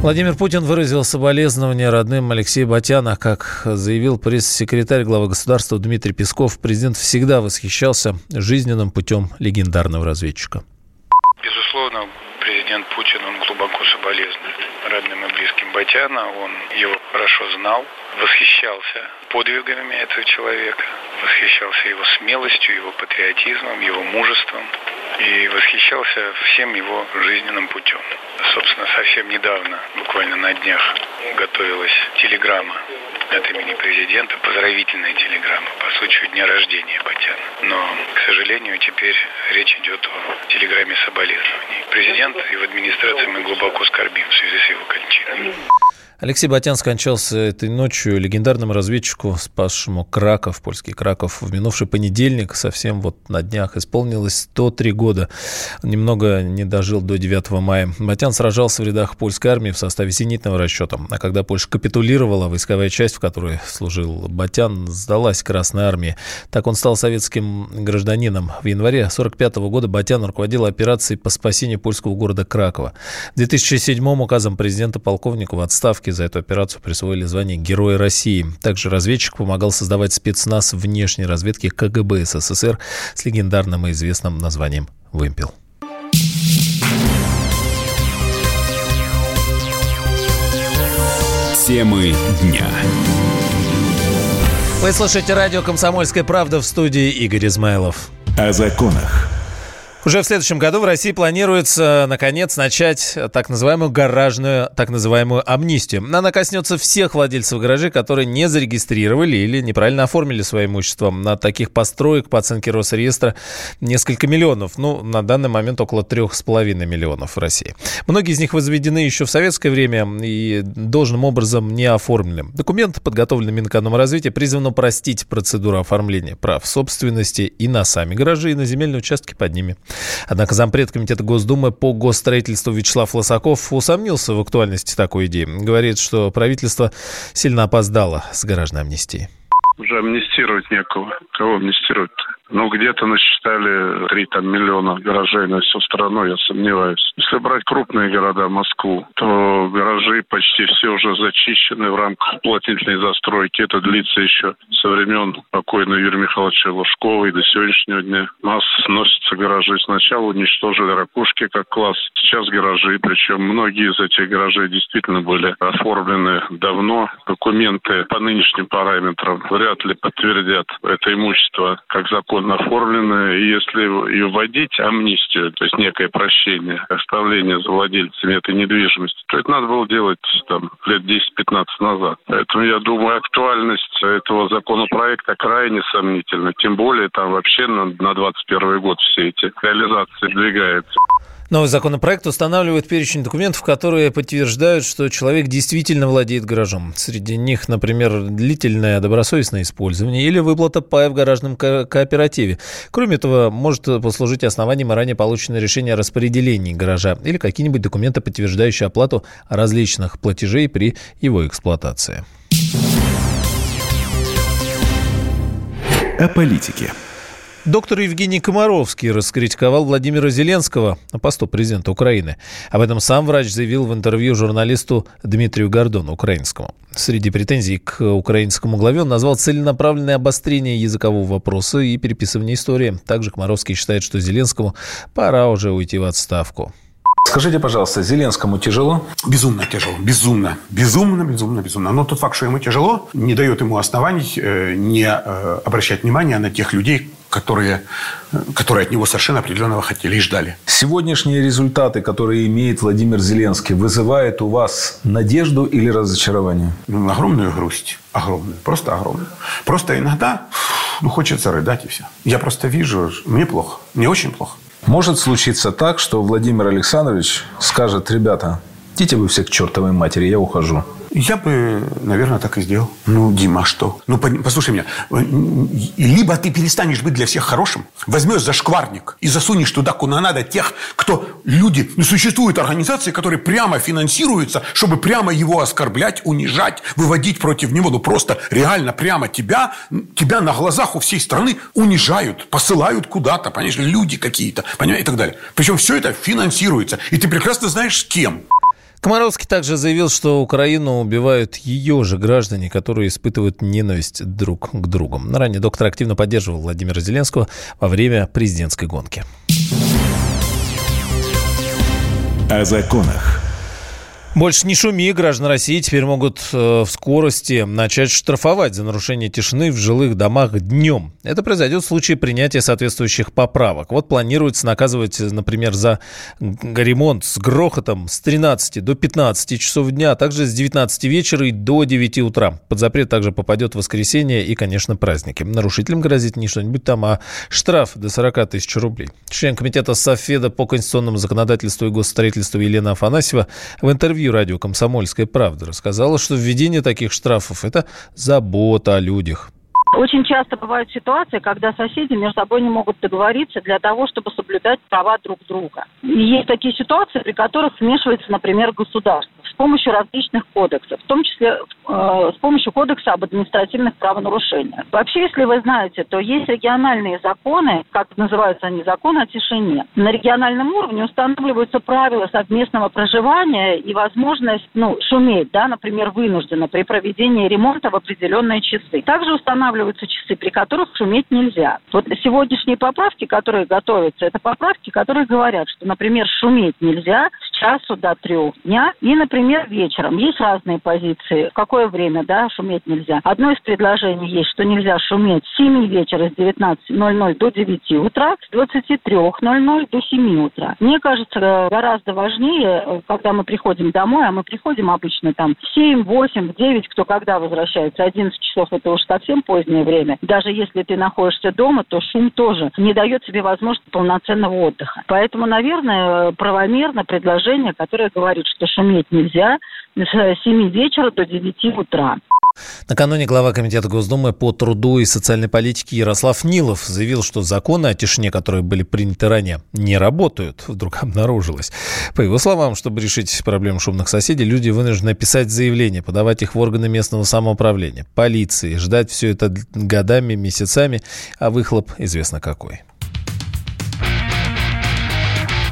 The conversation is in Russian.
Владимир Путин выразил соболезнования родным Алексея Батяна. Как заявил пресс-секретарь главы государства Дмитрий Песков, президент всегда восхищался жизненным путем легендарного разведчика. Безусловно, президент Путин, он глубоко соболезнует родным и близким Батяна. Он его хорошо знал, восхищался подвигами этого человека, восхищался его смелостью, его патриотизмом, его мужеством и восхищался всем его жизненным путем. Собственно, совсем недавно, буквально на днях, готовилась телеграмма от имени президента, поздравительная телеграмма по случаю дня рождения Батяна. Но, к сожалению, теперь речь идет о телеграмме соболезнований. Президент и в администрации мы глубоко скорбим в связи с его кончиной. Алексей Батян скончался этой ночью легендарному разведчику, спасшему Краков, польский Краков, в минувший понедельник, совсем вот на днях, исполнилось 103 года. Немного не дожил до 9 мая. Батян сражался в рядах польской армии в составе зенитного расчета. А когда Польша капитулировала, войсковая часть, в которой служил Батян, сдалась Красной армии. Так он стал советским гражданином. В январе 1945 года Батян руководил операцией по спасению польского города Кракова. В 2007 указом президента полковнику в отставке Зеленский за эту операцию присвоили звание Героя России. Также разведчик помогал создавать спецназ внешней разведки КГБ СССР с легендарным и известным названием «Вымпел». Темы дня. Вы слушаете радио «Комсомольская правда» в студии Игорь Измайлов. О законах уже в следующем году в России планируется, наконец, начать так называемую гаражную, так называемую амнистию. Она коснется всех владельцев гаражей, которые не зарегистрировали или неправильно оформили свое имущество. На таких построек, по оценке Росреестра, несколько миллионов. Ну, на данный момент около трех с половиной миллионов в России. Многие из них возведены еще в советское время и должным образом не оформлены. Документ, подготовленный Минэкономразвития, призван упростить процедуру оформления прав собственности и на сами гаражи, и на земельные участки под ними. Однако зампред Комитета Госдумы по госстроительству Вячеслав Лосаков усомнился в актуальности такой идеи. Говорит, что правительство сильно опоздало с гаражной амнистией. Уже амнистировать некого. Кого амнистировать -то? Ну, где-то насчитали 3 там, миллиона гаражей на всю страну, я сомневаюсь. Если брать крупные города, Москву, то гаражи почти все уже зачищены в рамках уплотнительной застройки. Это длится еще со времен покойного Юрия Михайловича Лужкова и до сегодняшнего дня. У нас сносятся гаражи. Сначала уничтожили ракушки как класс, сейчас гаражи. Причем многие из этих гаражей действительно были оформлены давно. Документы по нынешним параметрам вряд ли подтвердят это имущество как закон законно оформленная, и если и вводить амнистию, то есть некое прощение, оставление за владельцами этой недвижимости, то это надо было делать там лет 10-15 назад. Поэтому я думаю, актуальность этого законопроекта крайне сомнительна. Тем более там вообще на, на 21 год все эти реализации двигаются. Новый законопроект устанавливает перечень документов, которые подтверждают, что человек действительно владеет гаражом. Среди них, например, длительное добросовестное использование или выплата пая в гаражном ко- кооперативе. Кроме этого, может послужить основанием ранее полученное решение о распределении гаража или какие-нибудь документы, подтверждающие оплату различных платежей при его эксплуатации. О политике. Доктор Евгений Комаровский раскритиковал Владимира Зеленского на посту президента Украины. Об этом сам врач заявил в интервью журналисту Дмитрию Гордону, украинскому. Среди претензий к украинскому главе он назвал целенаправленное обострение языкового вопроса и переписывание истории. Также Комаровский считает, что Зеленскому пора уже уйти в отставку. Скажите, пожалуйста, Зеленскому тяжело? Безумно тяжело. Безумно. Безумно, безумно, безумно. Но тот факт, что ему тяжело, не дает ему оснований э, не э, обращать внимания на тех людей, которые, которые от него совершенно определенного хотели и ждали. Сегодняшние результаты, которые имеет Владимир Зеленский, вызывают у вас надежду или разочарование? Ну, огромную грусть. Огромную. Просто огромную. Просто иногда ну, хочется рыдать и все. Я просто вижу, мне плохо. Мне очень плохо. Может случиться так, что Владимир Александрович скажет, ребята, идите вы все к чертовой матери, я ухожу. Я бы, наверное, так и сделал. Ну, Дима, а что? Ну, послушай меня. Либо ты перестанешь быть для всех хорошим, возьмешь за шкварник и засунешь туда, куда надо, тех, кто люди... Ну, существуют организации, которые прямо финансируются, чтобы прямо его оскорблять, унижать, выводить против него. Ну, просто реально прямо тебя, тебя на глазах у всей страны унижают, посылают куда-то, понимаешь, люди какие-то, понимаешь, и так далее. Причем все это финансируется. И ты прекрасно знаешь, с кем. Комаровский также заявил, что Украину убивают ее же граждане, которые испытывают ненависть друг к другу. Ранее доктор активно поддерживал Владимира Зеленского во время президентской гонки. О законах. Больше не шуми, граждан России теперь могут э, в скорости начать штрафовать за нарушение тишины в жилых домах днем. Это произойдет в случае принятия соответствующих поправок. Вот планируется наказывать, например, за ремонт с грохотом с 13 до 15 часов дня, а также с 19 вечера и до 9 утра. Под запрет также попадет воскресенье и, конечно, праздники. Нарушителям грозит не что-нибудь там, а штраф до 40 тысяч рублей. Член комитета Софеда по конституционному законодательству и госстроительству Елена Афанасьева в интервью интервью радио «Комсомольская правда» рассказала, что введение таких штрафов – это забота о людях. Очень часто бывают ситуации, когда соседи между собой не могут договориться для того, чтобы соблюдать права друг друга. И есть такие ситуации, при которых вмешивается, например, государство помощью различных кодексов, в том числе э, с помощью кодекса об административных правонарушениях. Вообще, если вы знаете, то есть региональные законы, как называются они, законы о тишине. На региональном уровне устанавливаются правила совместного проживания и возможность ну, шуметь, да, например, вынужденно при проведении ремонта в определенные часы. Также устанавливаются часы, при которых шуметь нельзя. Вот сегодняшние поправки, которые готовятся, это поправки, которые говорят, что, например, шуметь нельзя с часу до трех дня и, например, вечером. Есть разные позиции. Какое время, да, шуметь нельзя. Одно из предложений есть, что нельзя шуметь с 7 вечера с 19.00 до 9 утра, с 23.00 до 7 утра. Мне кажется, гораздо важнее, когда мы приходим домой, а мы приходим обычно там в 7, 8, 9, кто когда возвращается. 11 часов это уж совсем позднее время. Даже если ты находишься дома, то шум тоже не дает тебе возможности полноценного отдыха. Поэтому, наверное, правомерно предложение, которое говорит, что шуметь нельзя с 7 вечера до 9 утра. Накануне глава Комитета Госдумы по труду и социальной политике Ярослав Нилов заявил, что законы о тишине, которые были приняты ранее, не работают. Вдруг обнаружилось. По его словам, чтобы решить проблему шумных соседей, люди вынуждены писать заявления, подавать их в органы местного самоуправления, полиции, ждать все это годами, месяцами, а выхлоп известно какой.